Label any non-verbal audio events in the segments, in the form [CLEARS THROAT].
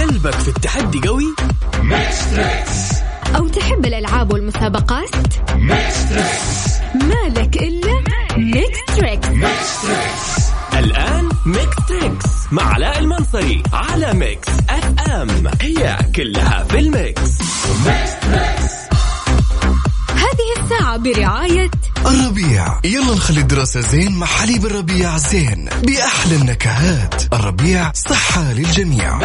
قلبك في التحدي قوي؟ أو تحب الألعاب والمسابقات؟ الدراسة زين مع حليب الربيع زين بأحلى النكهات. الربيع صحة للجميع.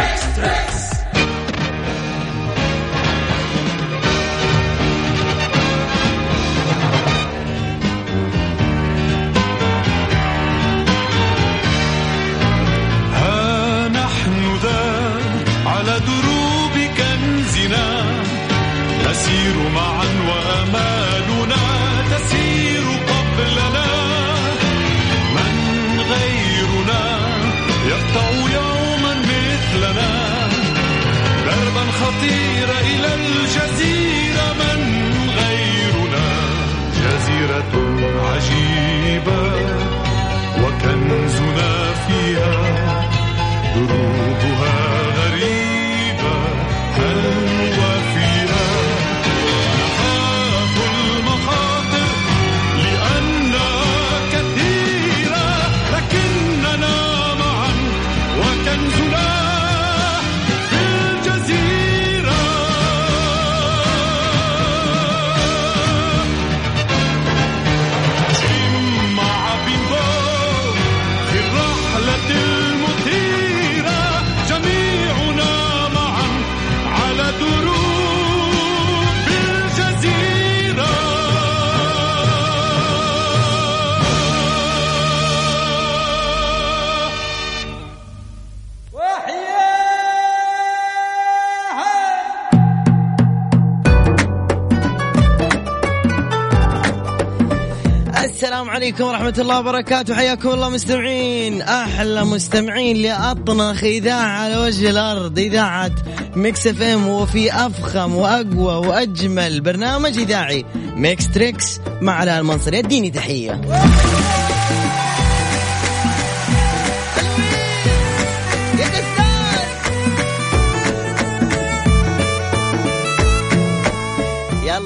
ورحمة الله وبركاته. حياكم الله مستمعين. أحلى مستمعين لأطنخ إذاعة على وجه الأرض إذاعة Mix FM وفي أفخم وأقوى وأجمل برنامج إذاعي Mix Trix مع علاء المنصري اديني تحية.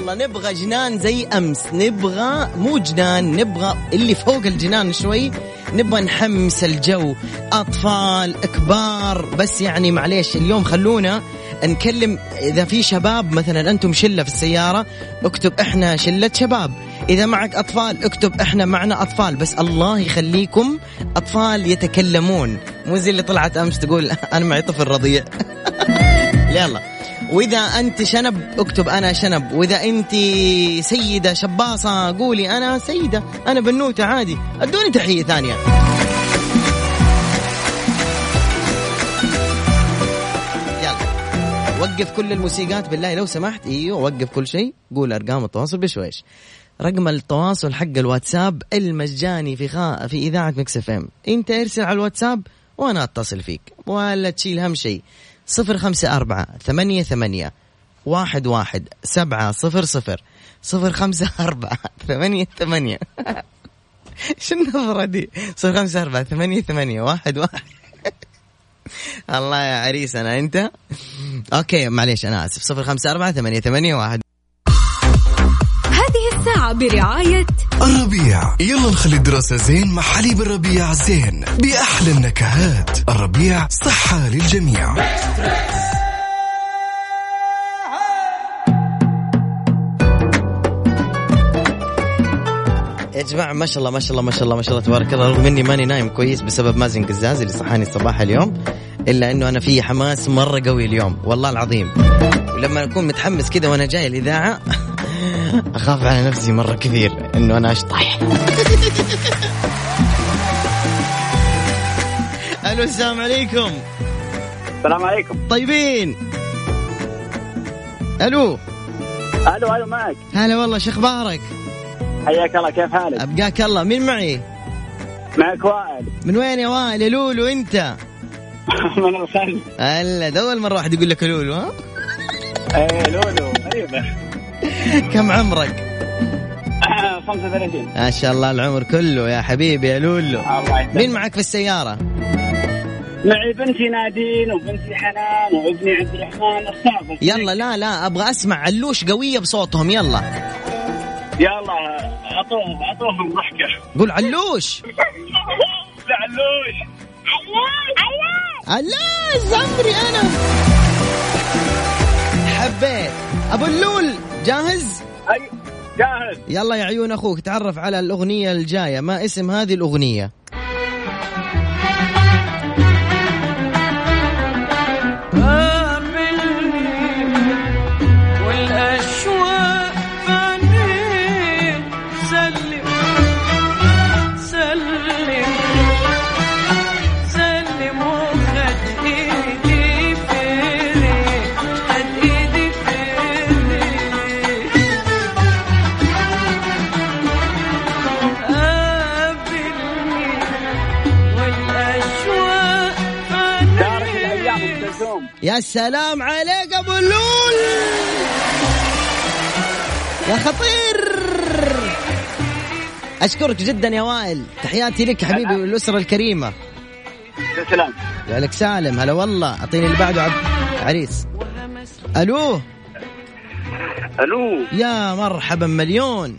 يلا نبغى جنان زي أمس. نبغى مو جنان نبغى اللي فوق الجنان شوي. نبغى نحمس الجو. أطفال كبار بس يعني معليش اليوم خلونا نكلم إذا في شباب مثلا أنتم شلة في السيارة اكتب إحنا شلة شباب. إذا معك أطفال اكتب إحنا معنا أطفال. بس الله يخليكم أطفال يتكلمون. مو زي اللي طلعت أمس تقول أنا معي طفل رضيع. [LAUGHS] يلا. وإذا أنت شنب اكتب أنا شنب. وإذا أنت سيدة شباصة قولي أنا سيدة أنا بنوتة عادي. أدوني تحية ثانية. يلا. وقف كل الموسيقات بالله لو سمحت. إيوه وقف كل شيء. قول أرقام التواصل بشويش. رقم التواصل حق الواتساب المجاني في خا... في إذاعة Mix FM. أنت ارسل على الواتساب وأنا أتصل فيك. ولا تشيل هم شيء. صفر خمسة أربعة ثمانية ثمانية واحد واحد سبعة صفر صفر صفر خمسة أربعة [LAUGHS] ثمانية ثمانية. شو النظرة دي؟ صفر خمسة أربعة ثمانية ثمانية واحد واحد. الله يا عريس أنا أنت؟ أوكي معليش أنا آسف. صفر خمسة أربعة ثمانية ثمانية واحد برعاية الربيع. يلا نخلي الدراسة زين مع حليب الربيع زين بأحلى النكهات. الربيع صحة للجميع. يا جماعة ما شاء الله ما شاء الله ما شاء الله ما شاء الله تبارك الله. رغم إني ماني نايم كويس بسبب مازن قزاز اللي صحاني الصباح اليوم إلا إنه أنا في حماس مرة قوي اليوم والله العظيم. ولما أكون متحمس كذا وأنا جاي الإذاعة أخاف على نفسي مرة كثير إنه أنا أشطح. [LAUGHS] ألو السلام عليكم. السلام عليكم. طيبين. ألو. ألو ألو معك. هلا والله شو أخبارك؟ حياك الله كيف حالك؟ أبقاك الله. مين معي؟ معك وائل. من وين يا وائل؟ يا لولو أنت؟ [LAUGHS] من الخلف. هلا ده أول مرة واحد يقول لك لولو ها؟ إيه لولو قريبة [LAUGHS] كم عمرك؟ [LAUGHS] 35 ما شاء الله العمر كله يا حبيبي يا لولو. مين معك في السيارة؟ معي بنتي نادين وبنتي حنان وابني عبد الرحمن الصعب يلا لا لا أبغى أسمع علوش قوية بصوتهم يلا. يلا أعطوهم أعطوهم ضحكة. قول علوش. علوش! علوش عمري أنا. حبيت. أبو اللول جاهز؟ أي جاهز يلا يا عيون أخوك تعرف على الأغنية الجاية ما اسم هذه الأغنية؟ يا سلام عليك أبو اللول يا خطير. أشكرك جدا يا وائل. تحياتي لك حبيبي والأسرة الكريمة. سلام. لك سالم. هلا والله. أعطيني اللي بعده عبد عريس ألو. ألو. يا مرحبا مليون.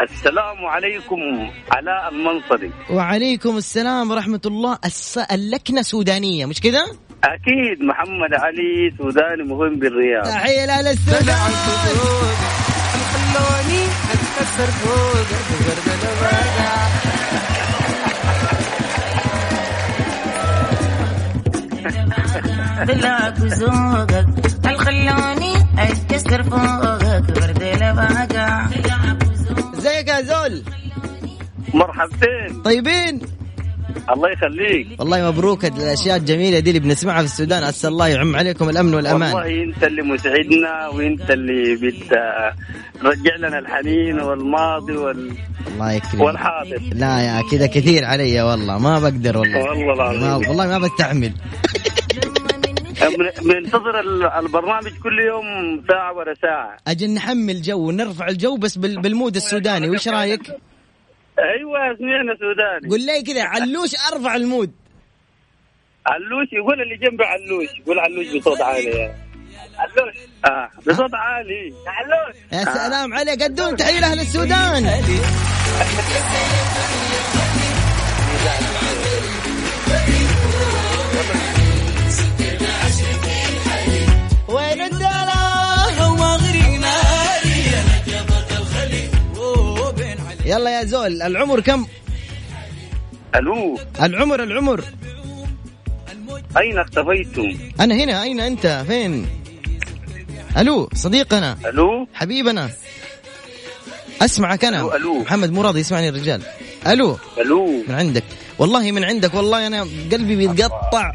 السلام عليكم علاء المنصري. وعليكم السلام ورحمة الله. الس... اللكنة سودانية مش كذا أكيد محمد علي سوداني مهم بالرياض. تحية لاهل السودان. خلوني أتكسر فوق. دلعك وذوقك هل خلوني أتكسر فوقك. ورد البقع ازيك يا زول. مرحبتين. طيبين؟ الله يخليك. والله مبروك. الأشياء الجميلة دي اللي بنسمعها في السودان. أسأل الله يعم عليكم الأمن والأمان. والله أنت اللي مسعدنا وأنت اللي بترجع لنا الحنين والماضي وال... الله يكرمك. والحاضر. لا يا كذا كثير علي والله. ما بقدر والله. والله العظيم. ما والله ما بستحمل. بن- بننتظر ال- البرنامج كل يوم ساعة ورا ساعة. أجل نحمل جو ونرفع الجو بس بال- بالمود السوداني. وش رأيك؟ أيوه سمعنا سوداني. قول لي كذا علوش أرفع المود. علوش يقول اللي جنبه علوش يقول علوش بصوت عالي. يعني. علوش. آه بصوت عالي. علوش. يا سلام عليك قدون تحية لأهل السودان. [LAUGHS] يلا يا زول العمر كم؟ ألو. العمر العمر. أين اختفيتم؟ أنا هنا أين أنت؟ فين؟ ألو صديقنا. ألو. حبيبنا. أسمعك أنا. ألو، ألو. محمد مو راضي يسمعني الرجال. ألو. ألو. من عندك. والله من عندك والله أنا قلبي بيتقطع.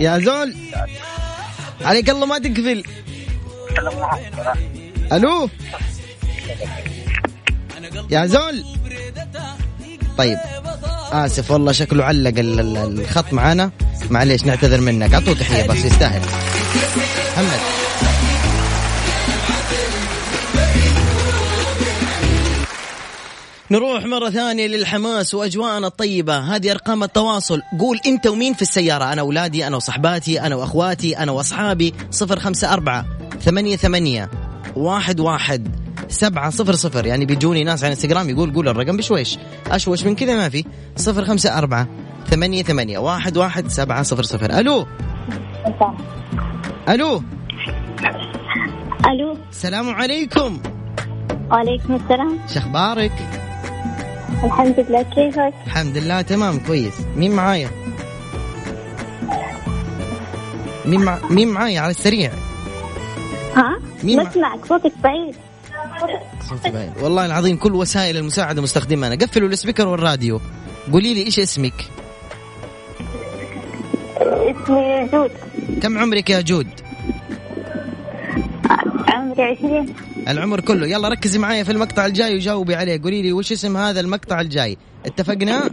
يا زول. عليك الله ما تقفل. ألو. يا زول. طيب. آسف والله شكله علق ال- ال- الخط معانا. معليش نعتذر منك. أعطوه تحية بس يستاهل. محمد. نروح مرة ثانية للحماس وأجواءنا الطيبة. هذه أرقام التواصل. قول أنت ومين في السيارة؟ أنا أولادي أنا وصحباتي أنا وأخواتي أنا وأصحابي. صفر خمسة أربعة ثمانية ثمانية واحد واحد. سبعة صفر صفر. يعني بيجوني ناس على انستغرام يقول قول الرقم بشويش. أشوش من كذا ما في. صفر خمسة أربعة ثمانية ثمانية واحد واحد سبعة صفر صفر. ألو؟ ألو؟ ألو؟ السلام عليكم. وعليكم السلام. شخبارك؟ الحمد لله كيفك؟ الحمد لله تمام كويس. مين معايا؟ مين مع... مين معايا على السريع؟ ها؟ مين ما مع- صوتك بعيد. صوتي باين. والله العظيم كل وسائل المساعدة مستخدمة. أنا قفلوا ال speaker والراديو. قولي لي إيش اسمك؟ اسمي جود. كم عمرك يا جود؟ عمري عشرين. العمر كله. يلا ركزي معايا في المقطع الجاي وجاوبي عليه. قولي لي وش اسم هذا المقطع الجاي؟ اتفقنا؟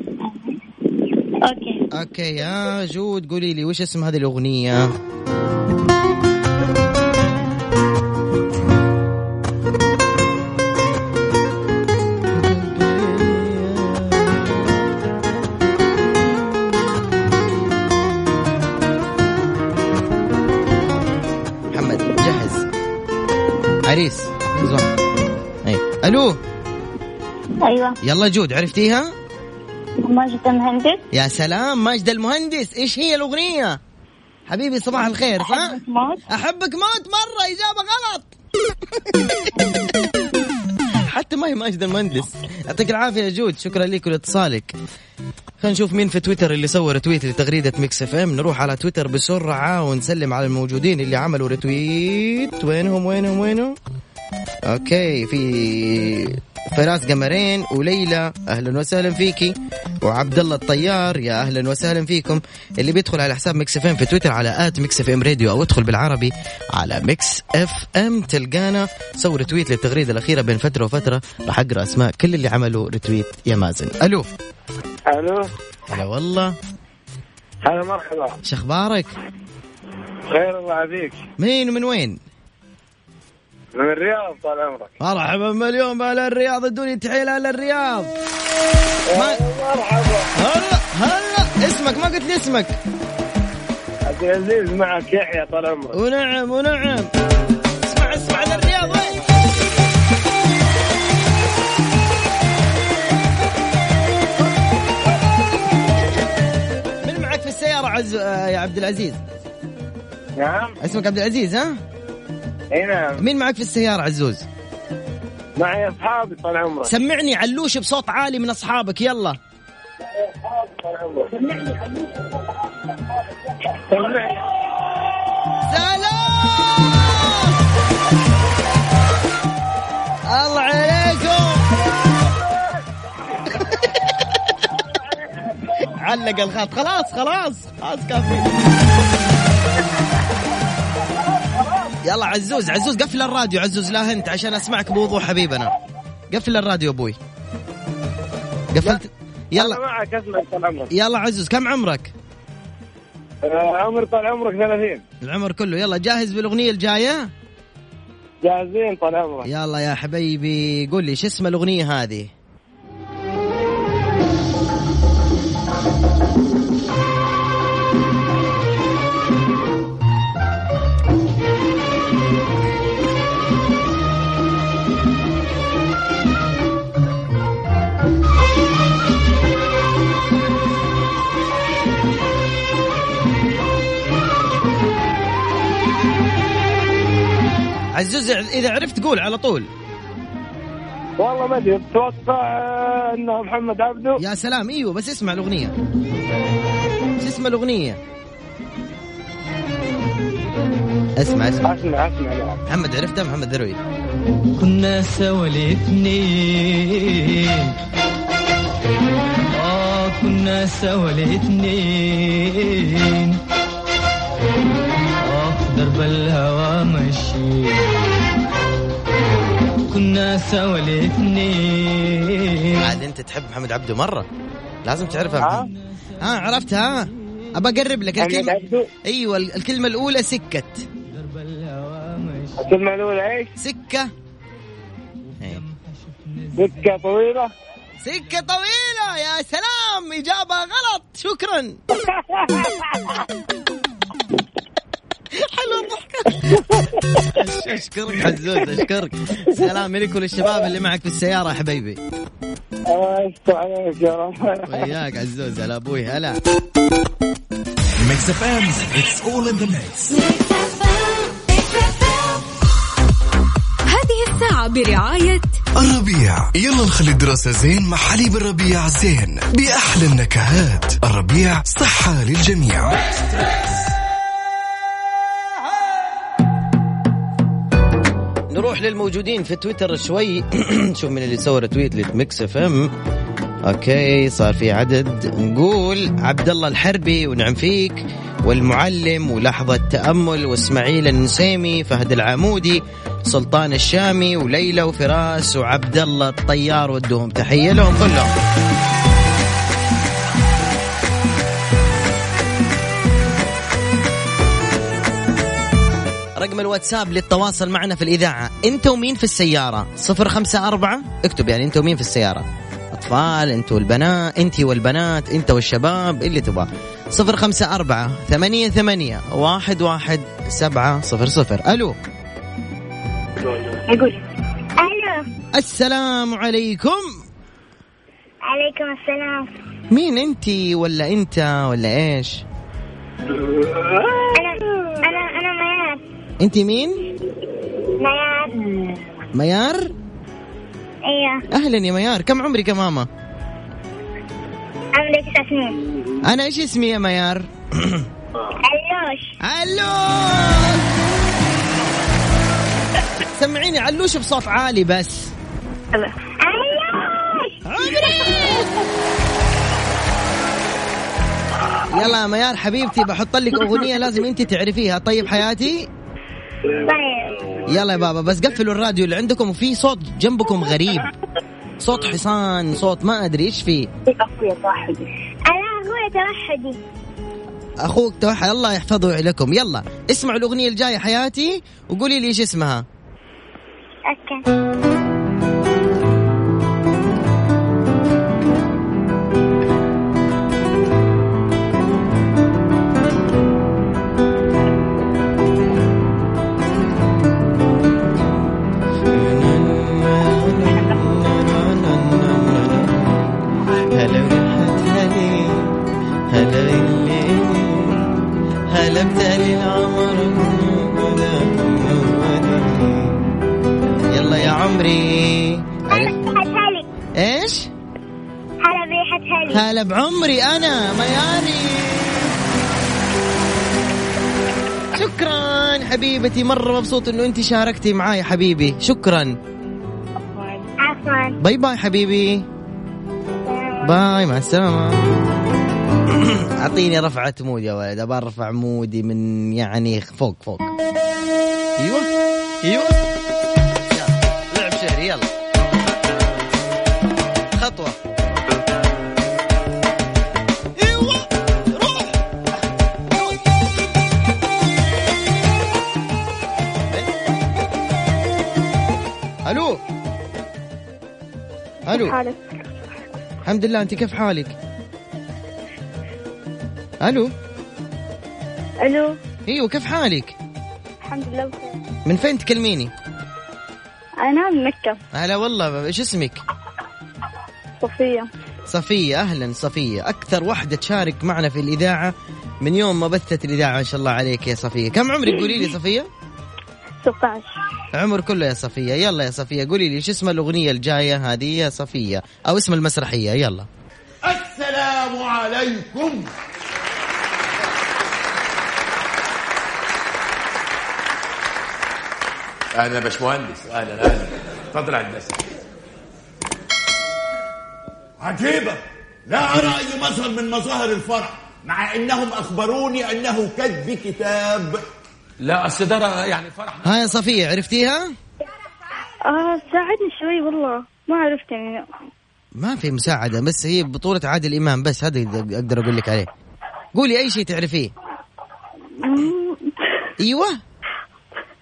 أوكي. أوكي يا جود. قولي لي وش اسم هذه الأغنية؟ أيوة. يلا جود عرفتيها؟ ماجد المهندس. يا سلام ماجد المهندس إيش هي الأغنية؟ حبيبي صباح الخير صح أحبك موت. أحبك موت مرة إجابة غلط. حتى ما هي ماجد المهندس. يعطيك العافية يا جود شكرا لك ولإتصالك. خلينا نشوف مين في تويتر اللي سوى retweet لتغريدة Mix FM. نروح على تويتر بسرعة ونسلم على الموجودين اللي عملوا retweet وينهم وينهم وينهم؟ okay في فراس قمرين وليلى أهلا وسهلا فيكي. وعبد الله الطيار يا أهلا وسهلا فيكم. اللي بيدخل على حساب Mix FM في تويتر على at Mix FM Radio أو ادخل بالعربي على ميكس إف إم. تلقانا. سوي retweet للتغريدة الأخيرة بين فترة وفترة. راح أقرأ أسماء كل اللي عملوا retweet يا مازن. ألو. ألو. هلا والله. هلا مرحبا. شو أخبارك؟ خير الله يعافيك. مين ومن وين؟ من الرياض طال عمرك. مرحبا مليون باهل الرياض ادوني تحية لأهل الرياض. ما... مرحبا هلا هلا. اسمك ما قلت لي اسمك. عبد العزيز معك يحيى طال عمرك. ونعم ونعم. اسمع اسمع ذا الرياض وين؟ من معك في السيارة عز آه، يا عبد العزيز؟ نعم. اسمك عبد العزيز ها؟ إي نعم. مين معك في السيارة عزوز؟ معي أصحابي طال عمرك. سمعني علوش بصوت عالي من أصحابك يلا. سمعني سلام! الله عليكم. [LAUGHS] علق الخط. خلاص خلاص. خلاص كافي. يلا عزوز عزوز قفل الراديو عزوز لا انت عشان أسمعك بوضوح حبيبنا. قفل الراديو أبوي. قفلت؟ يلا. معك أسمع طال عمرك يلا عزوز كم عمرك؟ آه، عمري طال عمرك 30 العمر كله. يلا جاهز بالأغنية الجاية؟ جاهزين طال عمرك. يلا يا حبيبي قول لي شو اسم الأغنية هذه؟ عزوز إذا عرفت قول على طول. والله ما أدري أتوقع آه، إنه محمد عبده. يا سلام إيوه بس اسمع الأغنية. شو اسم الأغنية. اسمع اسمع. أسمع أسمع محمد عرفتها محمد دروي كنا سوا الاثنين. آه كنا سوا الاثنين. درب الهوى ماشيين كنا سوا الاثنين. عاد انت تحب محمد عبده مرة؟ لازم تعرفها. ها عرفتها. أبى أقرب لك. الكلمة أيوه الكلمة الأولى سكت. درب الهوى ماشيين الكلمة الأولى إيش؟ سكة. إيه. سكة طويلة. سكة طويلة. يا سلام إجابة غلط. شكرا. [LAUGHS] أشكرك عزوز أشكرك. سلام لك وللشباب اللي معك في السيارة يا حبيبي. الله يستر عليك يا رب وياك عزوز هلا أبوي هلا. Mix FM it's all in the mix هذه الساعة برعاية الربيع. يلا نخلي الدراسة زين مع حليب الربيع زين بأحلى النكهات. الربيع صحة للجميع. نروح للموجودين في تويتر شوي. [CLEARS THROAT] نشوف من اللي سوى tweet ل Mix FM. okay صار في عدد. نقول عبد الله الحربي ونعم فيك والمعلم ولحظة تأمل وإسماعيل النسيمي فهد العمودي سلطان الشامي وليلى وفراس وعبد الله الطيار ودهم تحية لهم كلهم. رقم الواتساب للتواصل معنا في الإذاعة. أنت ومين في السيارة؟ صفر خمسة أربعة. اكتب يعني أنت ومين في السيارة. أطفال أنت والبنات أنت والبنات أنت والشباب اللي تبغى. صفر خمسة أربعة ثمانية ثمانية واحد واحد سبعة صفر صفر. ألو. يقول ألو. السلام عليكم. عليكم السلام. مين انتي ولا انت ولا أنا أنا انتي مين؟ ميار. ميار؟ إيوه. أهلا يا ميار. كم عمرك يا ماما؟ عمري تسع سنين. أنا إيش اسمي يا ميار؟ [CLEARS THROAT] علوش. علوش! سمعيني علوش بصوت عالي بس. علوش! يلا يا ميار حبيبتي بحط لك أغنية لازم انت تعرفيها. طيب حياتي؟ طيب. يلا يا بابا بس قفلوا الراديو اللي عندكم وفي صوت جنبكم غريب. صوت حصان صوت ما أدري إيش في أنا أخوي توحدي. أخوك توحد الله يحفظه لكم. يلا اسمعوا الأغنية الجاية حياتي وقولي لي إيش اسمها. أوكي. هلا بعمري أنا مياري شكرا حبيبتي مرة مبسوط إنه انت شاركتي معاي حبيبي. شكرا. عفوا. bye bye حبيبي. bye. مع السلامة. [COUGHS] أعطيني رفعة mood يا ولد ابى أرفع mood ي من يعني فوق فوق. أيوه أيوه. لعب شهري يلا. خطوة. ألو. حالك؟ الحمد لله أنت كيف حالك؟ ألو. ألو. أيوه كيف حالك؟ الحمد لله بخير. من فين تكلميني؟ أنا من مكة. هلا والله إيش اسمك؟ صفية. صفية أهلا صفية. أكثر واحدة تشارك معنا في الإذاعة من يوم ما بثت الإذاعة ما شاء الله عليك يا صفية. كم عمرك؟ قولي لي صفية. 16 عمر كله يا صفية. يلا يا صفية قولي لي إيش اسم الأغنية الجاية هذه يا صفية؟ أو اسم المسرحية يلا. السلام عليكم. يا باشمهندس. أهلا أهلا. اتفضل يا هندسه عجيبة. لا أرى أي مظهر من مظاهر الفرح مع أنهم أخبروني أنه كتب كتاب لا ده يعني فرح. ها يا صفية عرفتيها؟ آه ساعدني شوي والله. ما عرفت يعني. ما في مساعدة بس هي بطولة عادل إمام بس هذا اللي أقدر أقول لك عليه. قولي أي شيء تعرفيه. [LAUGHS] أيوه.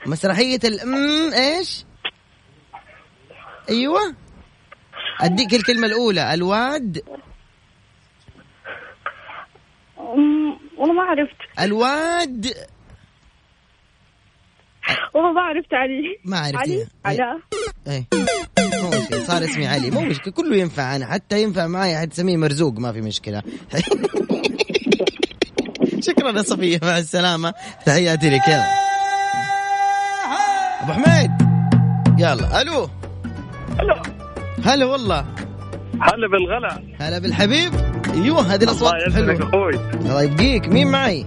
مسرحية الأم إيش؟ أيوه. أديك الكلمة الأولى الواد. والله ما عرفت. الواد. [LAUGHS] والله ما عرفت علي. ما علي؟ عرفتيها علاء إيه. مو مشكلة. صار اسمي علي. مو مشكلة. كله ينفع أنا. حتى ينفع معي حد تسميه مرزوق. ما في مشكلة. [LAUGHS] شكرا يا صفية. مع السلامة. تحياتي لك. يلا. أبو حميد. يلا. ألو. هلا هلا والله. هلا بالغلا. هلا بالحبيب. أيوه هذه الأصوات الله يسعدك أخوي. الله يبقيك. مين معي؟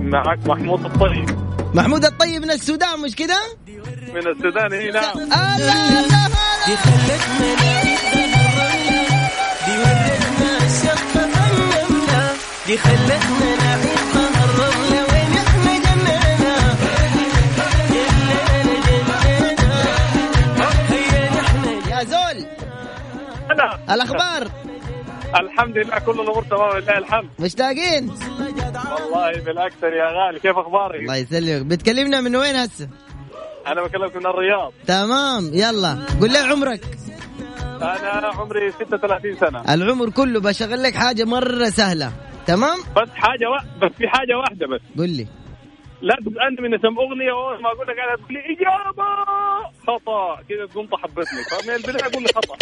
معك محمود الطيب. محمود الطيب من السودان مش كده؟ من السودان اي نعم. الله الله دي خلتنا وين إحنا يا زول الأخبار؟ الحمد لله كل الأمور تمام لله الحمد. مشتاقين؟ والله بالأكثر يا غالي كيف أخبارك؟ الله يسلمك. بتكلمنا من وين هسه؟ أنا بكلمك من الرياض. تمام يلا. قول لي عمرك. أنا عمري 36 سنة. العمر كله بشغل لك حاجة مرة سهلة. تمام؟ بس حاجة و... بس في حاجة واحدة بس. قول لي. لا تسالني من اسم أغنية وأول ما أقول لك أنا تقول لي إجابة. خطأ. كذا تقوم تحبطني فمن البداية أقول لي خطأ.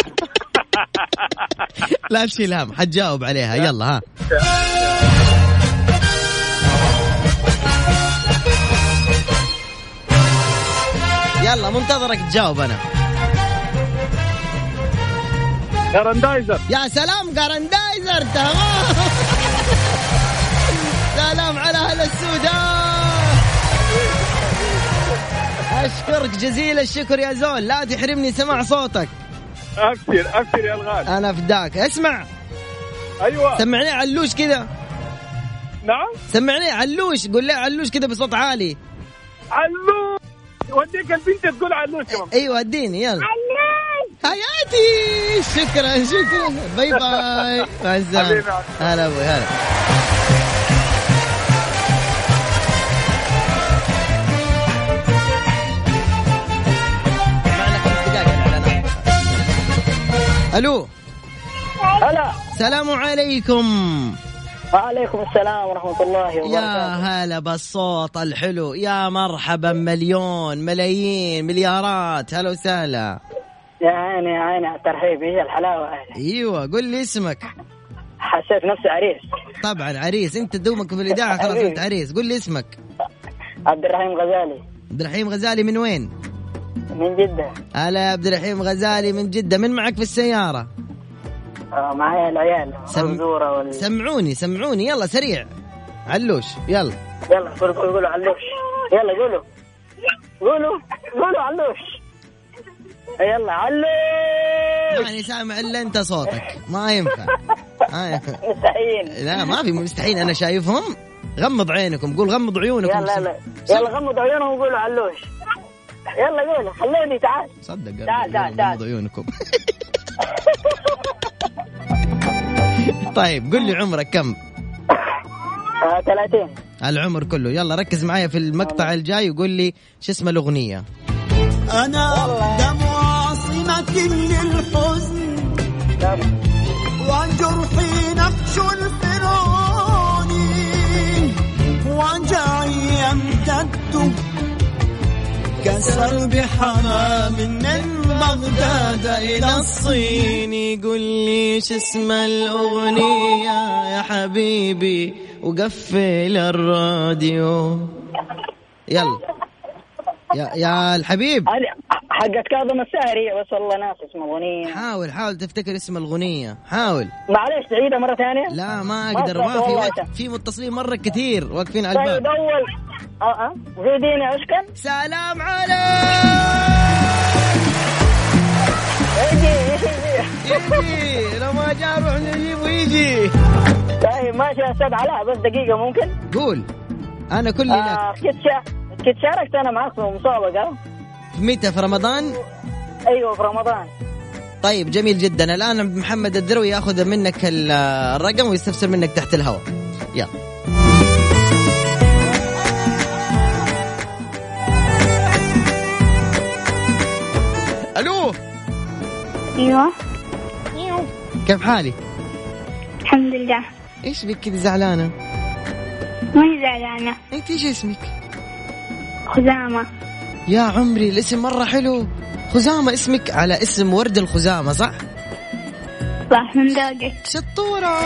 [LAUGHS] لا تشيل هم حتجاوب عليها. يلا ها. يلا منتظرك تجاوب أنا. جراندايزر. يا سلام جارندايزر تمام. [LAUGHS] سلام على أهل السودان. أشكرك جزيل الشكر يا زول. لا تحرمني سمع صوتك. أبشر أبشر يا الغالي. أنا فداك اسمع. أيوه. سمعني علوش كذا نعم. سمعني علوش. قول لي علوش كذا بصوت عالي. علوش. وديك البنت تقول علوش كمان أيوه اديني يلا. حياتي. شكرا شكرا. باي باي. مع السلامة. هلا أبوي هلا. ألو. هلا. السلام عليكم. وعليكم السلام ورحمة الله يا وبركاته. هلا بالصوت الحلو. يا مرحبا مليون ملايين مليارات. هلا وسهلا. يا عيني يا عيني على الترحيب. إيش الحلاوة أيوه قل لي اسمك. حسيت نفسي عريس. طبعا عريس. أنت دومك في الإذاعة خلاص. أنت عريس. قل لي اسمك. عبد الرحيم غزالي. عبد الرحيم غزالي من وين؟ من جدة. هلا يا عبد الرحيم غزالي من جدة. من معك في السيارة؟ آه، معايا العيال سم- وال... سمعوني سمعوني. يلا سريع. علوش يلا. يلا قولوا قولوا قولوا علوش. يلا قولوا. قولوا قولوا علوش. يلا علوش. ماني سامع إلا أنت صوتك. ما ينفع. مستحيل. لا ما في مستحيل. أنا شايفهم. غمض عينكم قول غمض عيونكم. يلا يلا. يلا غمضوا عيونهم وقولوا علوش. يلا قولوا خلوني تعال. صدق تعال تعال عيونكم. [LAUGHS] طيب قل لي عمرك كم؟ آه، 30 العمر كله. يلا ركز معايا في المقطع الجاي وقول لي شو اسم الأغنية. أنا دم عاصمة للحزن. وجرحي نقش الفرعون وجعي يمتد كسرب حمام من بغداد إلى الصين. قل لي شو اسم الأغنية يا حبيبي؟ وقفل الراديو. يلا. يا يا الحبيب. حقت كاظم الساهري. بس والله ناس اسمه اغنيه حاول حاول تفتكر اسم الاغنيه حاول. معلش تعيدها مرة ثانية. لا ما أقدر. ما في وقت في متصلين مرة كثير واقفين على طيب الباب اول آه آه. زيديني عشقا. سلام عليك. يجي يجي. يجي. لو ما جاء روح نجيبه يجي طيب ماشي يا أستاذ علاء بس دقيقة ممكن؟ قول. أنا كلي لك. آه كنت شا... كنت شاركت أنا معك في مسابقه متى؟ في رمضان؟ أيوه في رمضان. طيب جميل جدا. الآن محمد الدروي يأخذ منك ال- الرقم ويستفسر منك تحت الهواء. يلا. ألو؟ أيوه. كيف حالي الحمد لله. إيش بك كذا زعلانة؟ ما هي زعلانة. إنت إيش اسمك؟ خزامة. يا عمري الاسم مرة حلو. خزامة اسمك على اسم ورد الخزامة صح؟ صح من ذوقك. شطورة.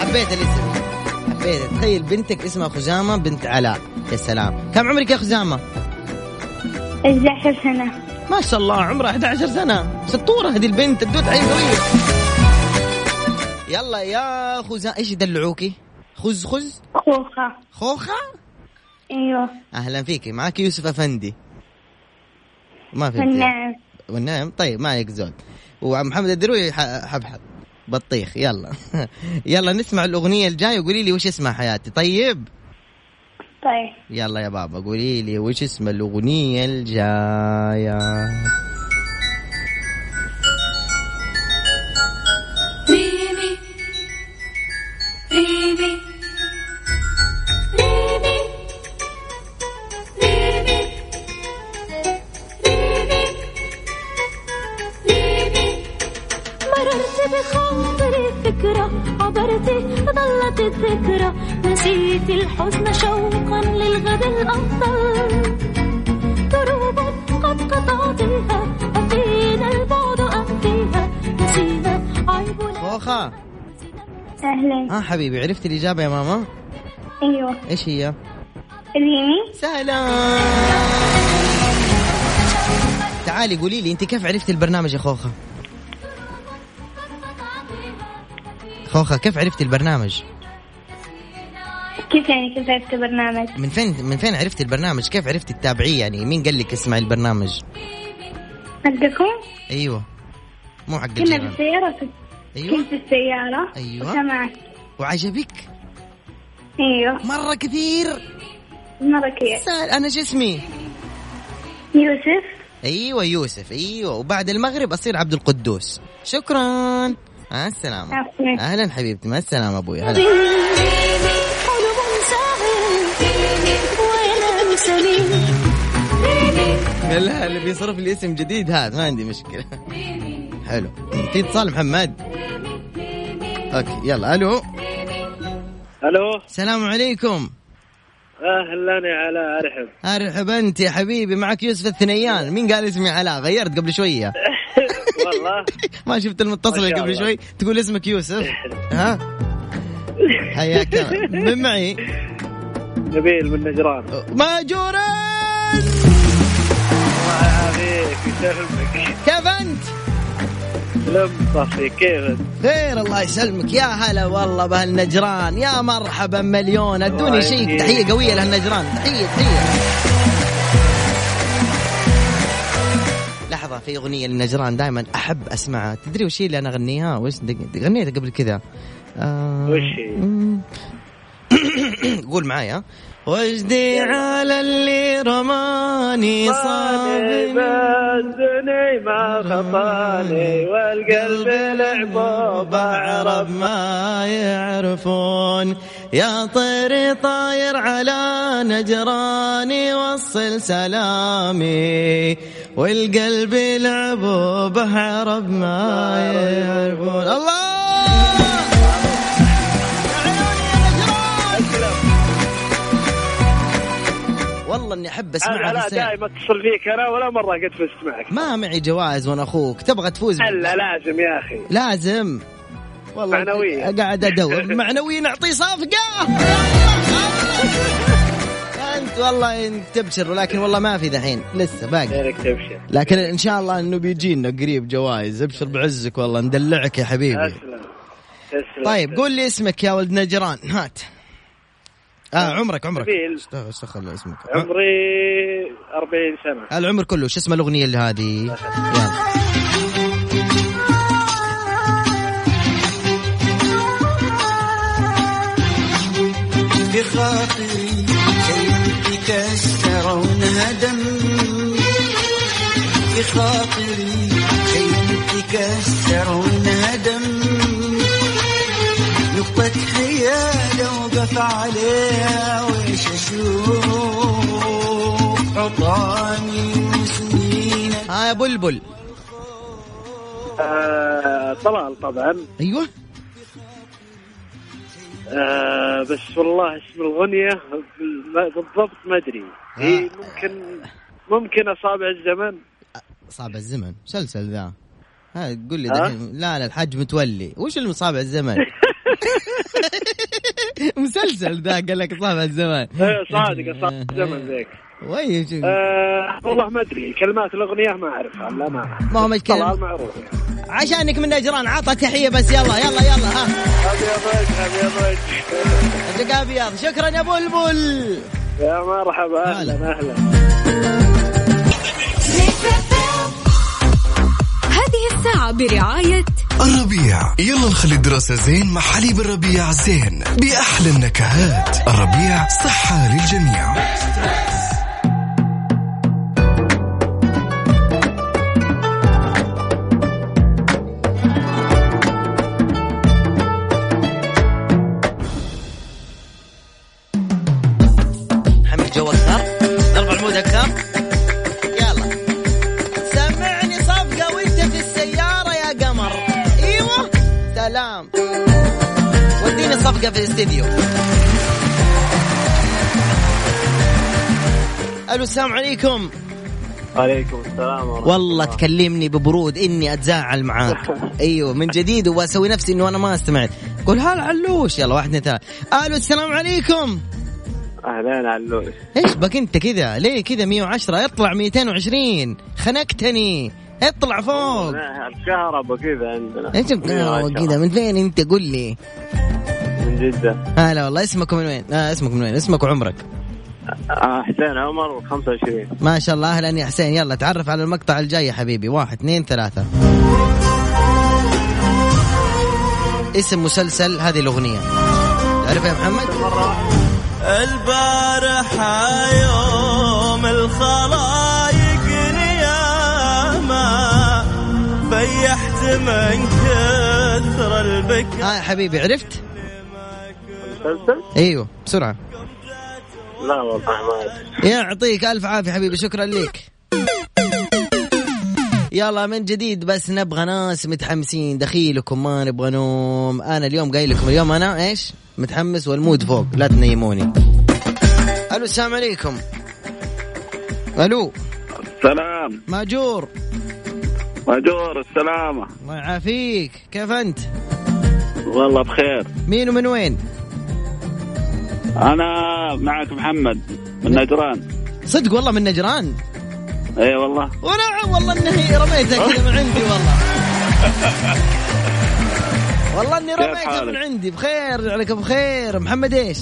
حبيت الاسم. حبيت. تخيل بنتك اسمها خزامة بنت علاء. يا سلام. كم عمرك يا خزامة؟ 11 سنة. ما شاء الله عمرها 11 سنة. شطورة هذه البنت الدود عين قوية. يلا يا خزامه إيش يدلعوكي؟ خز خز؟ خوخة. خوخة؟ أيوه. أهلا فيك معك يوسف أفندي. ما في والنعم. والنعم؟ طيب ما عليك زود. ومحمد الدروي حبحب. بطيخ. يلا. [LAUGHS] يلا نسمع الأغنية الجاية وقولي لي وش اسمها حياتي. طيب؟ طيب. يلا يا بابا قولي لي وش اسم الأغنية الجاية؟ الأفضل دروب قد قطعتها أفينا البعد أم فيها نسينا عيبنا خوخة أهلا آه حبيبي عرفت الإجابة يا ماما؟ أيوه. إيش هي؟ ريمي سلام تعالي قولي لي أنت كيف عرفتي البرنامج يا خوخة؟ خوخة كيف عرفتي البرنامج؟ كيف يعني كيف عرفت برنامج؟ من فين من فين عرفتي البرنامج؟ كيف عرفتي تتابعيه يعني مين قال لك اسمعي البرنامج؟ حقكم؟ أيوه. مو حق كنا بالسيارة أيوه. كنت بالسيارة. أيوة. وسمعت. وعجبك؟ أيوه. مرة كثير. مرة كثير. سهل أنا شو اسمي؟ يوسف. أيوه يوسف. أيوه. وبعد المغرب أصير عبد القدوس. شكرا. مع السلامة. أهلا حبيبتي. مع السلامة أبوي. هلا. [LAUGHS] [LAUGHS] لها اللي بيصرف لي اسم جديد هات ما عندي مشكلة. حلو. في اتصال محمد؟ أوكي يلا ألو. ألو. السلام عليكم. أهلا يا علاء أرحب. أرحب أنت يا حبيبي معك يوسف الثنيان. مين قال اسمي علاء؟ غيرت قبل شوية. [LAUGHS] والله. [LAUGHS] ما شفت شاء قبل. شوي. تقول اسمك يوسف؟ ها؟ حياك. من معي؟ نبيل من نجران. ماجورا يعافيك يسلمك كيف أنت؟ لم صفي كيف أنت؟ خير الله يسلمك. يا هلا والله بهالنجران. يا مرحبا مليون. ادوني شيء. تحية قوية لهالنجران. تحية تحية. لحظة في أغنية للنجران دائما أحب أسمعها. تدري وش هي اللي أنا أغنيها؟ وش غنيتها قبل كذا؟ آه وش. [COUGHS] قول معايا. وجدي على اللي رماني صابني بدني ما خطاني والقلب لعبه بعرب. ما يعرفون. يا طيري طاير على نجراني وصل سلامي. والقلب لعبوا بعرب. ما يعرفون. الله! والله إني أحب اسمعها لا. دائما اتصل فيك أنا ولا مرة قد فزت معك ما معي جوائز وأنا أخوك. تبغى تفوز؟ هلا لازم يا أخي. لازم. والله معنوية. قاعد أدور. [LAUGHS] معنويا نعطيه صفقه أنت والله إنك تبشر ولكن والله ما في دحين. لسه باقي. تبشر. لكن إن شاء الله إنه بيجينا قريب جوائز. ابشر بعزك والله ندلعك يا حبيبي. تسلم. تسلم. طيب قول لي اسمك يا ولد نجران. هات. آه عمرك عمرك. استغفر الله اسمك. عمري 40 سنة. العمر كله. شو اسم الأغنية اللي هذه؟ يلا. في خاطري شيء تكسرون هدم في خاطري شيء تكسرون هدم نقطة خيال اوقف عليها ويش أشوف؟ عطاني وسنين ها يا بلبل. آه طلال طبعا. أيوه. آه بس والله اسم الاغنيه بالضبط ما أدري. هي ممكن ممكن أصابع الزمن. صعب الزمن. مسلسل ذا. ها تقول لي؟ دحين لا لا الحاج متولي. وش المصابع الزمن؟ [LAUGHS] مسلسل ذا قال لك صابع الزمان إيه، صادق اصابع الزمن ذيك. وي شو- آه والله ما أدري كلمات الأغنية ما أعرفها لا ما ما هو مشكلة. طلال معروف. عشانك من نجران عطى تحية بس يلا يلا يلا ها. أبيض وجه أبيض. وجه أبيض شكرا يا بلبل يا مرحبا أهلا أهلا. برعاية الربيع. يلا نخلي الدراسة زين مع حليب الربيع زين بأحلى النكهات. الربيع صحة للجميع. صفقة في الاستديو ألو السلام عليكم عليكم السلام ورحمة والله تكلمني ببرود إني أتزاعل معاك. [LAUGHS] أيوه من جديد وأسوي نفسي إنه أنا ما استمعت قول هلا علوش. يلا واحد اثنين ثلاثة. ألو السلام عليكم. اهلين علوش. إيش بك أنت كذا؟ ليه كذا؟ 110 اطلع 220 خنقتني. اطلع فوق. الكهرباء كذا عندنا. إيش القهوة كذا؟ من فين أنت؟ قول لي. من جدة. هلا والله اسمك من وين؟ آه اسمك من وين؟ اسمك وعمرك؟ آه، حسين عمر 25 ما شاء الله أهلا يا حسين. يلا تعرف على المقطع الجاي يا حبيبي. واحد اثنين ثلاثة. اسم مسلسل هذه الأغنية. تعرف يا محمد؟ البارحة يوم الخلايق نيامة بيحت من كثر البكاء. ها يا حبيبي عرفت؟ مسلسل؟ أيوه بسرعة. لا والله ما أدري. يعطيك ألف عافية حبيبي شكرا لك. يلا من جديد بس نبغى ناس متحمسين. دخيلكم ما نبغى نوم. أنا اليوم قايل لكم اليوم أنا إيش؟ متحمس والمود فوق. لا تنيموني. ألو السلام عليكم. ألو. سلام ماجور. ماجور السلامة. الله يعافيك. كيف أنت؟ والله بخير. مين ومن وين؟ أنا معك محمد من نجران. صدق والله من نجران؟ اي والله. ونعم والله إني رميتها كذا من عندي والله. والله إني رميتها؟ من عندي بخير عليك بخير. محمد إيش؟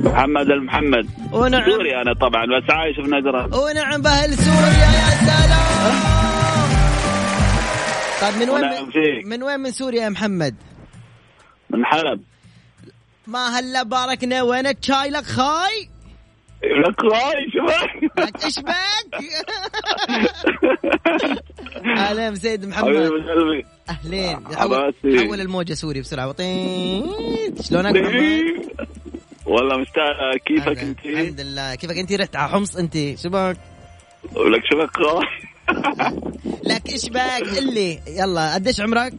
محمد المحمد. ونعم. سوري أنا طبعا بس عايش في نجران. ونعم بأهل سوريا يا سلام. طيب من وين فيك. من وين من سوريا يا محمد؟ من حلب. ما هلا باركنا وين الشاي لك خاي؟ لك راي شباب لك إيش بك [LAUGHS] أهلا سيد محمد. أهلين. حول الموجة سوري بسرعة. وطيت. شلونك محمد؟ والله مستاء كيفك انت الحمد لله. كيفك انت رحت على حمص انت شبك ولك شبك [LAUGHS] لك إيش بك اللي. يلا قديش عمرك؟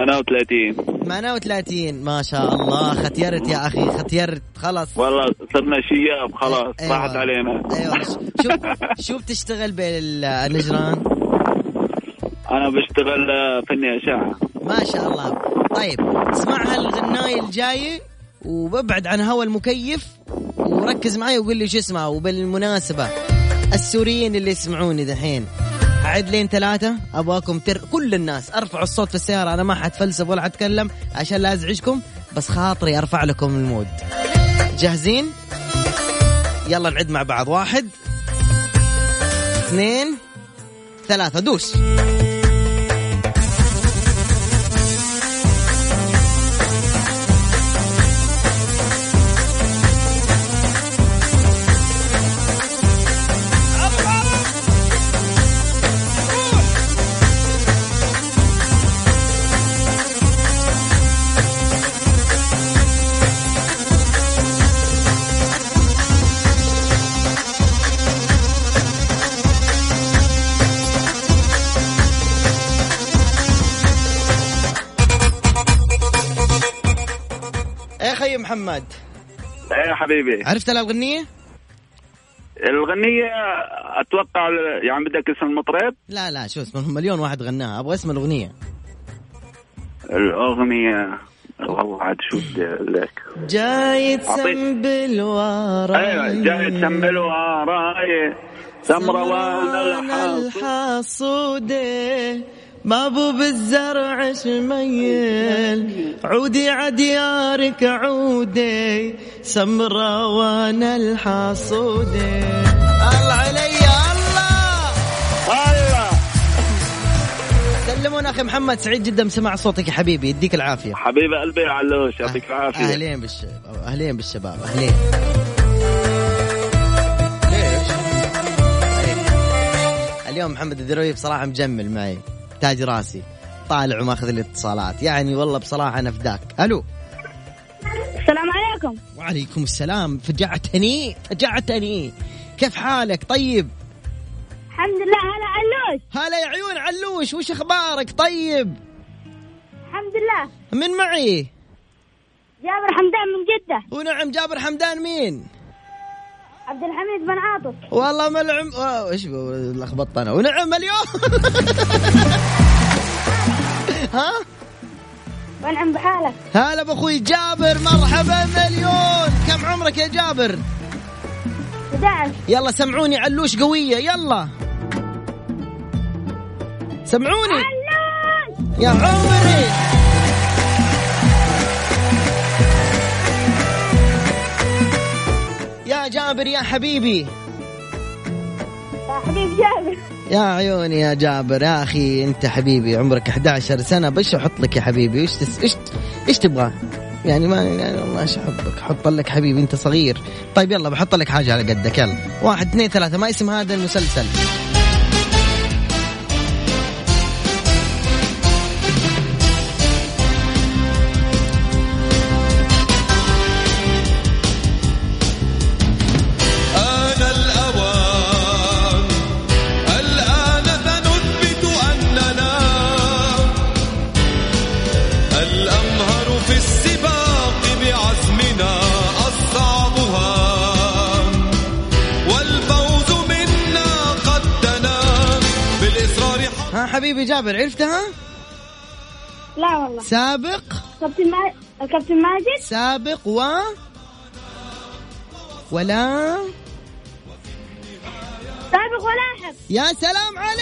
أنا و30 38 ما شاء الله. ختيرت يا أخي ختيرت خلاص. والله صرنا شياب خلاص أيوة. راحت علينا. أيوه. شو شو بتشتغل بالنجران؟ أنا بشتغل آه، فني أشعة. ما شاء الله. طيب اسمع هالغناية الجاية وببعد عن هوا المكيف وركز معي وقول لي شو اسمها وبالمناسبة السوريين اللي يسمعوني دحين. أعد لين ثلاثة. أبغاكم تر كل الناس أرفعوا الصوت في السيارة أنا ما حتفلسف ولا حتكلم عشان لا أزعجكم بس خاطري أرفع لكم المود. جاهزين؟ يلا نعد مع بعض. واحد اثنين ثلاثة. دوس. إيه خي محمد. إيه يا حبيبي. عرفت الأغنية؟ الغنية أتوقع يعني بدك اسم المطرب؟ لا لا شو اسمه مليون واحد غناها. أبغى اسم الأغنية. الأغنية والله عاد شو بدي أقول لك. جاي. تسنبل وراي. أيوه جاي تسمل وراي. سمروان الحاصل الحصودة بابو بالزرع شميل. عودي عديارك عودي سمروان الحصودة الله علي الله. الله. سلمونا أخي محمد سعيد جدا بسماع صوتك يا حبيبي يديك العافية. حبيب قلبي علوش يعطيك العافية. أهلين بالشباب أهلين بالشباب أهلين. اليوم محمد الدروي بصراحة مجمل معي. تاج راسي. طالع وماخذ الاتصالات. يعني والله بصراحة أنا فداك. ألو. السلام عليكم. وعليكم السلام. فجعتني؟ فجعتني. كيف حالك؟ طيب. الحمد لله. هلا علوش. هلا يا عيون علوش. وش أخبارك؟ طيب. الحمد لله. من معي؟ جابر حمدان من جدة. ونعم. جابر حمدان مين؟ عبد الحميد بن عاطف. والله ملعم إيش لخبطت أنا ونعم مليون [LAUGHS] ها؟ وانعم بحالك. هلا باخوي جابر مرحبا مليون. كم عمرك يا جابر؟ 11 يلا سمعوني علوش قوية يلا. سمعوني. يا عمري. جابر يا حبيبي. يا حبيب جابر. يا عيوني يا جابر. يا أخي أنت حبيبي عمرك 11 سنة. بش أحط لك يا حبيبي. إيش تس... إيش إيش تبغى؟ يعني ما يعني والله إيش أحبك؟ حط لك حبيبي أنت صغير. طيب يلا بحط لك حاجة على قدك. يلا. واحد اثنين ثلاثة. ما اسم هذا المسلسل. حبيبي جابر عرفتها؟ لا والله. سابق. كابتن ما... الكابتن ماجد؟ سابق و ولا. سابق ولاحق يا سلام عليك!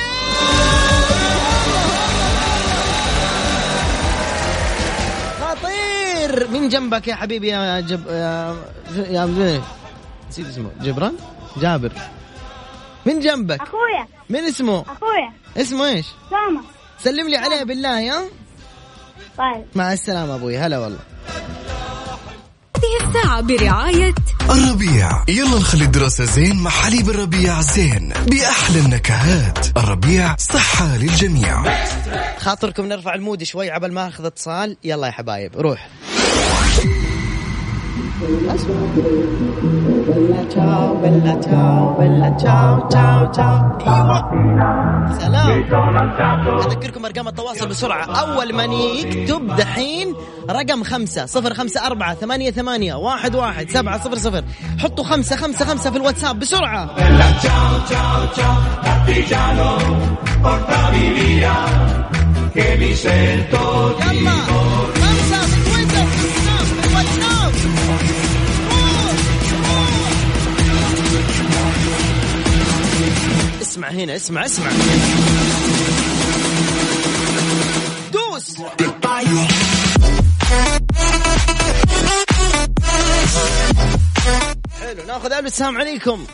خطير! من جنبك يا حبيبي يا جب يا يا نسيت اسمه. جبران؟ جابر. من جنبك. أخويا. من اسمه؟ أخويا. اسمه إيش؟ سامة. سلم لي عليه بالله ها طيب. مع السلامة أبوي. هلا والله. هذه الساعة برعاية الربيع. يلا نخلي الدراسة زين مع حليب الربيع زين. بأحلى النكهات. الربيع صحة للجميع. خاطركم نرفع المود شوي عبل ما أخذ اتصال؟ يلا يا حبايب روح. سلام أذكركم أرقام التواصل بسرعة. أول من يكتب دحين رقم خمسة صفر خمسة أربعة ثمانية ثمانية واحد واحد سبعة صفر صفر. حطوا خمسة خمسة خمسة في الواتساب بسرعة. يلا. اسمع هنا اسمع اسمع. دوس. حلو ناخذ ألو السلام عليكم.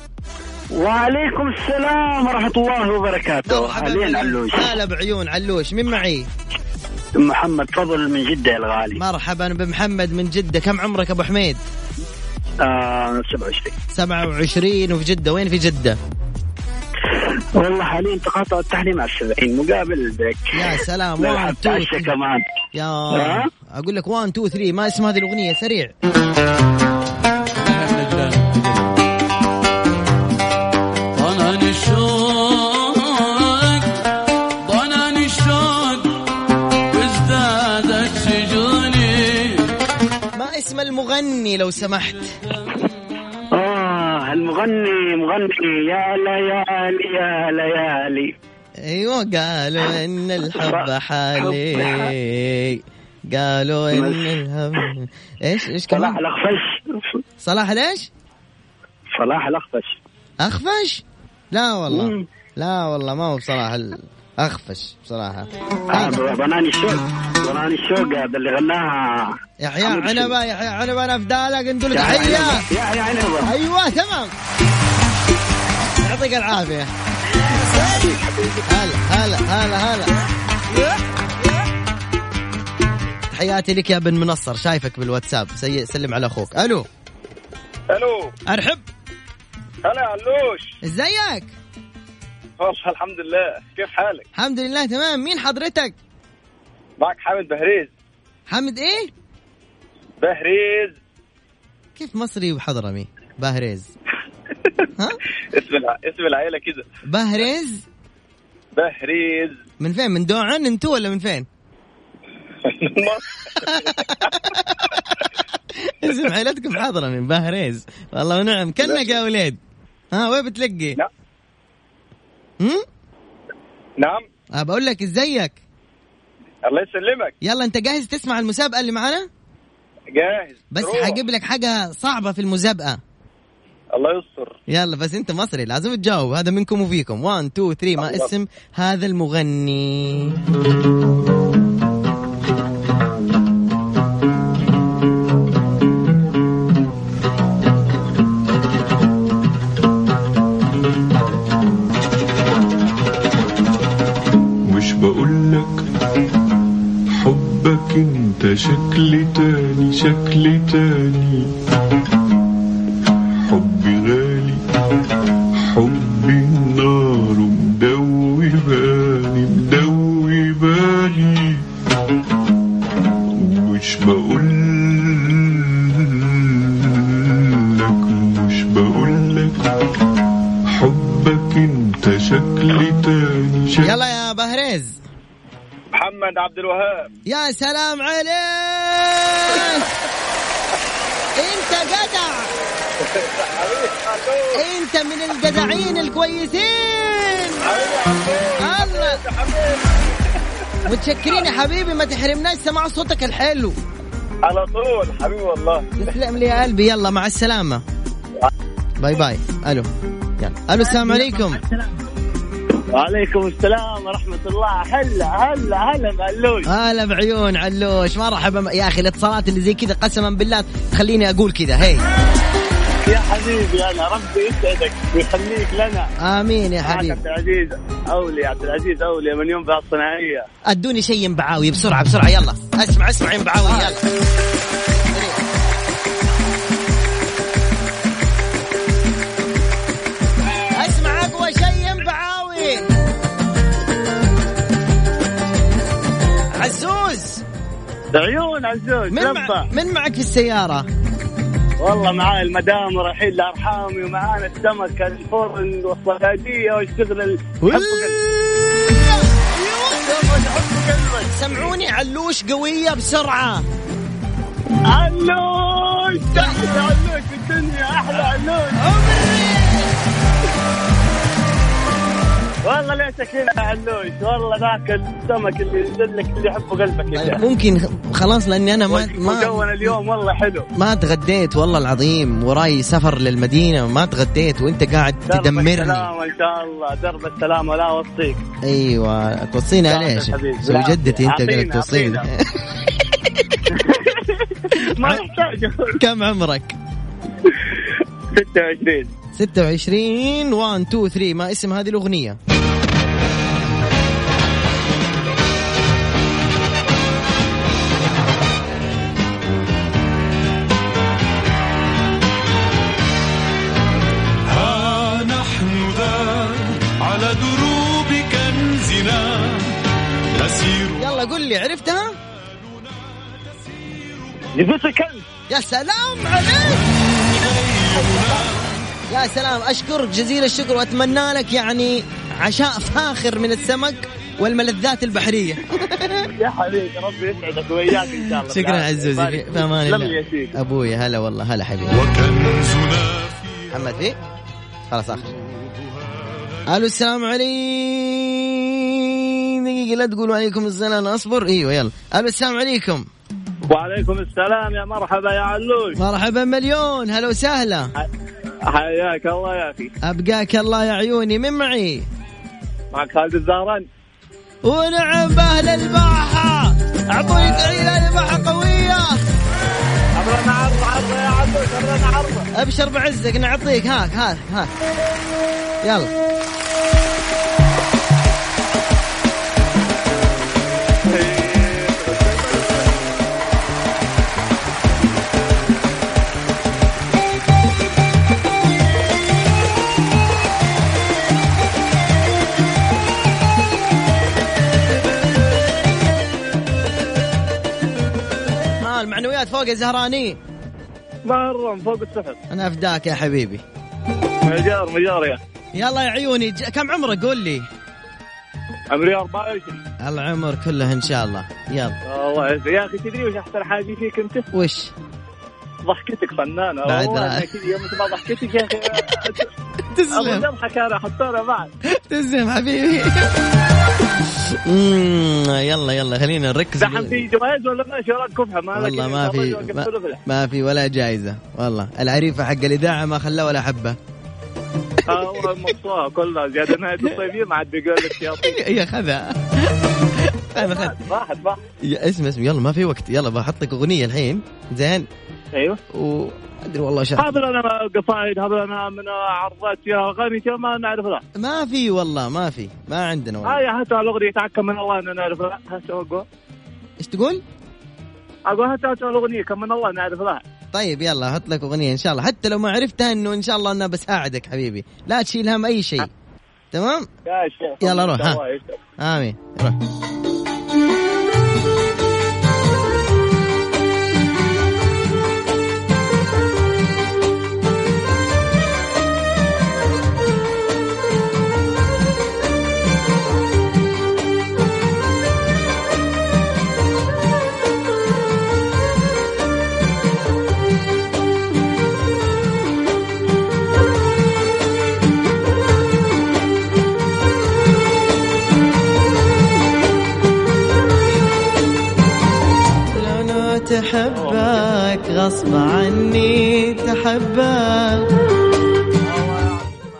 وعليكم السلام ورحمة الله وبركاته. علوش. هلا بعيون علوش. مين معي؟ محمد فضل من جدة يا الغالي. مرحبا بمحمد من جدة. كم عمرك أبو حميد؟ آه 27 27 وفي جدة وين في جدة؟ والله حاليا تقاطع التحريم على السبعين مقابل بريك يا سلام لا، 1 حتى 2 عشاء كمان. يا ها؟ أقول لك 1 2 3 ما اسم هذه الأغنية سريع. ما اسم المغني لو سمحت؟ آه المغني مغني يا ليالي يا ليالي. أيوه قالوا إن الحب حالي. قالوا إن الحب إيش إيش صلاح كمان؟ الأخفش. صلاح ليش؟ صلاح الأخفش. أخفش؟ لا والله. مم. لا والله ما هو بصراحة ال- اخفش بصراحة. آه ضناني الشوق ضناني الشوق هذا اللي غناها. يحيى عنبة يحيى عنبة أنا فدالك أنتوا يا تحية. عنبة، يا يا عنبة أيوه تمام. يعطيك العافية. هلا هلا هلا هلا. تحياتي لك يا بن منصر شايفك بالواتساب. سي... سلم على أخوك. ألو. ألو. أرحب. هلا علوش. إزيك؟ والله الحمد لله. كيف حالك؟ الحمد لله تمام. مين حضرتك؟ معك حامد بهريز. حمد إيه؟ بهريز. كيف مصري وحضرمي؟ بهريز. [LAUGHS] اسم الع... اسم العيلة كده. بهريز؟ بهريز. من فين؟ من دوعن انتو ولا من فين؟ [LAUGHS] اسم عائلتكم حاضرة من بهريز. والله ونعم كنك يا وليد. ها وين بتلقي؟ نعم. أه بقول لك إزيك؟ الله يسلمك. يلا أنت جاهز تسمع المسابقة اللي معانا؟ جاهز. بس. حجيب لك حاجة صعبة في المسابقة. الله يستر. يلا بس انت مصري لازم تجاوب. هذا منكم وفيكم. 1 2 3 ما الله. اسم هذا المغني. مش بقولك حبك انت شكل تاني شكل تاني. غالي حبي النار مدوباني مدوباني مش بقولك مش بقولك حبك انت شكل تاني. شكل يلا يا بهريز. محمد عبد الوهاب. يا سلام عليك. [LAUGHS] انت جدع. انت من الجدعين الكويسين. الله. متشكرين يا حبيبي ما تحرمناش سماع صوتك الحلو. على طول حبيبي والله. تسلم لي يا قلبي. يلا مع السلامة. bye bye. ألو. يلا. ألو السلام عليكم. وعليكم السلام ورحمة الله. هلا هلا هلا بألوش هلا بعيون علوش. مرحبا. يا أخي الاتصالات اللي زي كذا قسما بالله تخليني أقول كذا. هي. يا حبيبي أنا ربي يسعدك ويخليك لنا. آمين يا حبيبي. عبد العزيز أولي عبد العزيز أولي من يوم الصناعية. أدوني شيء ينبعاوي بسرعة بسرعة يلا. اسمع اسمع ينبعاوي يلا. اسمع أقوى شيء ينبعاوي. عزوز. عيون عزوز من, مع... من معك في السيارة؟ والله معاي المدام ورايحين لأرحامي ومعانا السمك الفرن والصيادية واشتغل ال... سمعوني علوش قوية بسرعة. علوش! تحت علوش الدنيا أحلى علوش. والله ليتك هنا علوش والله ذاك السمك اللي ينزل لك اللي يحبه قلبك يا ممكن خلاص لأني أنا ما ما اليوم والله حلو. ما تغديت والله العظيم. وراي سفر للمدينة ما تغديت وأنت قاعد درب تدمرني. السلامة إن شاء الله. درب السلامة لا أوصيك. أيوه توصيني على إيش؟ جدتي أنت قاعد توصيني. [LAUGHS] ما يحتاج. كم عمرك؟ 26 26 1 2 3 ما اسم هذه الأغنية؟ قل لي عرفتها؟ جبت الكنز يا سلام عليك! يا سلام اشكرك جزيل الشكر وأتمنى لك يعني عشاء فاخر من السمك والملذات البحرية. [LAUGHS] يا حبيبي ربي يسعدك وإياك إن شاء الله. شكرا عزوزي في في أمان الله. أبوي هلا والله هلا حبيبي. محمد في خلاص آخر. ألو السلام عليكم دقيقة لا تقولوا عليكم السلام اصبر إيوه يلا. ألو السلام عليكم. وعليكم السلام يا مرحبا يا علوش. مرحبا مليون. هلا وسهلا. حياك الله يا أخي. أبقاك الله يا عيوني. من معي؟ معك خالد الزهران ونعم بأهل الباحة. أعطوني تحية الباحة قوية. عرضنا عرض عرض يا علوش عرضنا عرض أبشر بعزك نعطيك. هاك هاك هاك. يلا. فوق يا زهراني؟ مرة فوق السحر. أنا أفداك يا حبيبي. مجار مجار يا. يلا يا عيوني ج... كم عمرك قول لي؟ عمري 24 العمر كله إن شاء الله. يلا. الله يا أخي تدري وش أحسن حاجة فيك أنت؟ وش؟ ضحكتك فنانة. بعد يوم تسمع ضحكتك يا أخي. [LAUGHS] تسلم. اضحك انا حطونا بعد. تسلم حبيبي. [LAUGHS] يلا يلا خلينا نركز. دحين في جوائز ولا ماشي وراك كفحه ما والله ما في ما. ما في ولا جائزة والله العريفة حق الإذاعة ما خلاه ولا آه والله مبسوطة كلها زيادة. نهايه الصيفيه ما عاد بيقول لك الشياطين هي خذها. خذ خذ راحت راحت يا اسم اسم يلا ما في وقت. يلا بحط لك أغنية الحين. زين. أيوه. أدري والله شو هذا لنا قصايد هذا لنا من عرضات يا اغاني ما نعرف لا. ما في والله ما في ما عندنا والله. هاي هاتوا الأغنية تعكم من الله اننا نعرف أقول. إيش تقول؟ أقول هاتوا الأغنية كم من الله نعرف لا. طيب يلا أحط لك أغنية إن شاء الله. حتى لو ما عرفتها إنه إن شاء الله أنا بساعدك حبيبي. لا تشيل هم أي شيء. تمام؟ يا شيخ. يلا روح، ها. آمين. روح.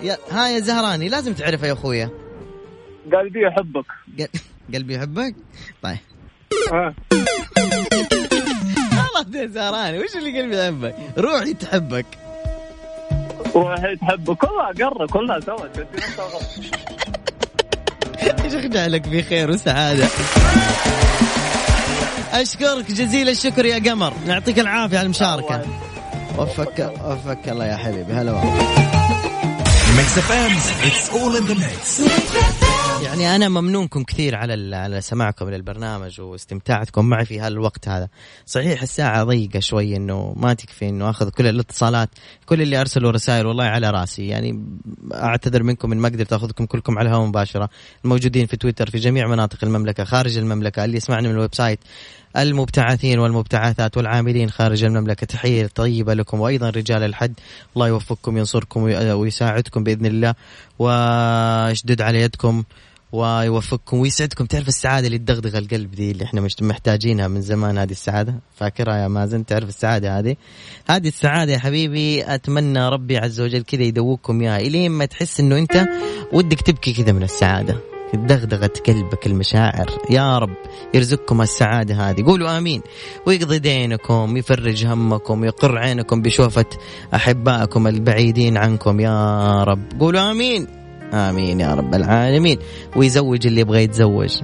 يا ها يا زهراني لازم تعرفها يا أخويا. قلبي يحبك. قل- [LAUGHS] قلبي يحبك؟ طيب. ها. والله يا زهراني وش اللي قلبي يحبك؟ روحي تحبك. روحي تحبك. كلها قرة كلها سوا. [LAUGHS] إيش أخدع لك بخير وسعادة؟ أشكرك جزيل الشكر يا قمر. يعطيك العافية على المشاركة. وفك وفك الله يا حبيبي. هلا والله. Mix FM it's all in the mix يعني أنا ممنونكم كثير على على سماعكم للبرنامج واستمتاعكم معي في هالوقت هذا. صحيح الساعة ضيقة شوي إنه ما تكفي إنه أخذ كل الاتصالات كل اللي أرسلوا رسائل والله على رأسي. يعني أعتذر منكم إن ما قدرت أخذكم كلكم على الهواء مباشرة. الموجودين في تويتر في جميع مناطق المملكة خارج المملكة اللي يسمعني من ال website. المبتعثين والمبتعثات والعاملين خارج المملكة. تحية طيبة لكم وأيضا رجال الحد. الله يوفقكم ينصركم وي- ويساعدكم بإذن الله. ويشدد على يدكم ويوفقكم ويسعدكم. تعرف السعادة اللي تدغدغ القلب دي اللي إحنا مش محتاجينها من زمان هذه السعادة؟ فاكرها يا مازن؟ تعرف السعادة هذه؟ هذه السعادة يا حبيبي أتمنى ربي عز وجل كذا يدوقكم إياها إلين ما تحس إنه أنت ودك تبكي كذا من السعادة. دغدغة قلبك المشاعر. يا رب يرزقكم السعادة هذه. قولوا آمين. ويقضي دينكم يفرج همكم يقر عينكم بشوفة أحبائكم البعيدين عنكم. يا رب. قولوا آمين. آمين يا رب العالمين. ويزوج اللي يبغى يتزوج.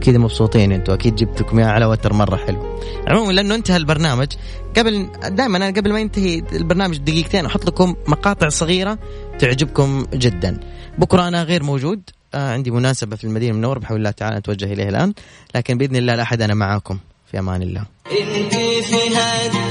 كذا مبسوطين أنتوا. أكيد جبت لكم اياها على وتر مرة حلو. عموما لأنه انتهى البرنامج قبل دائما أنا قبل ما ينتهي البرنامج دقيقتين أحط لكم مقاطع صغيرة تعجبكم جدا. بكرة أنا غير موجود. عندي مناسبة في المدينة المنورة بحول الله تعالى أتوجه اليه الآن. لكن بإذن الله الاحد أنا معاكم. في أمان الله. انت في هذه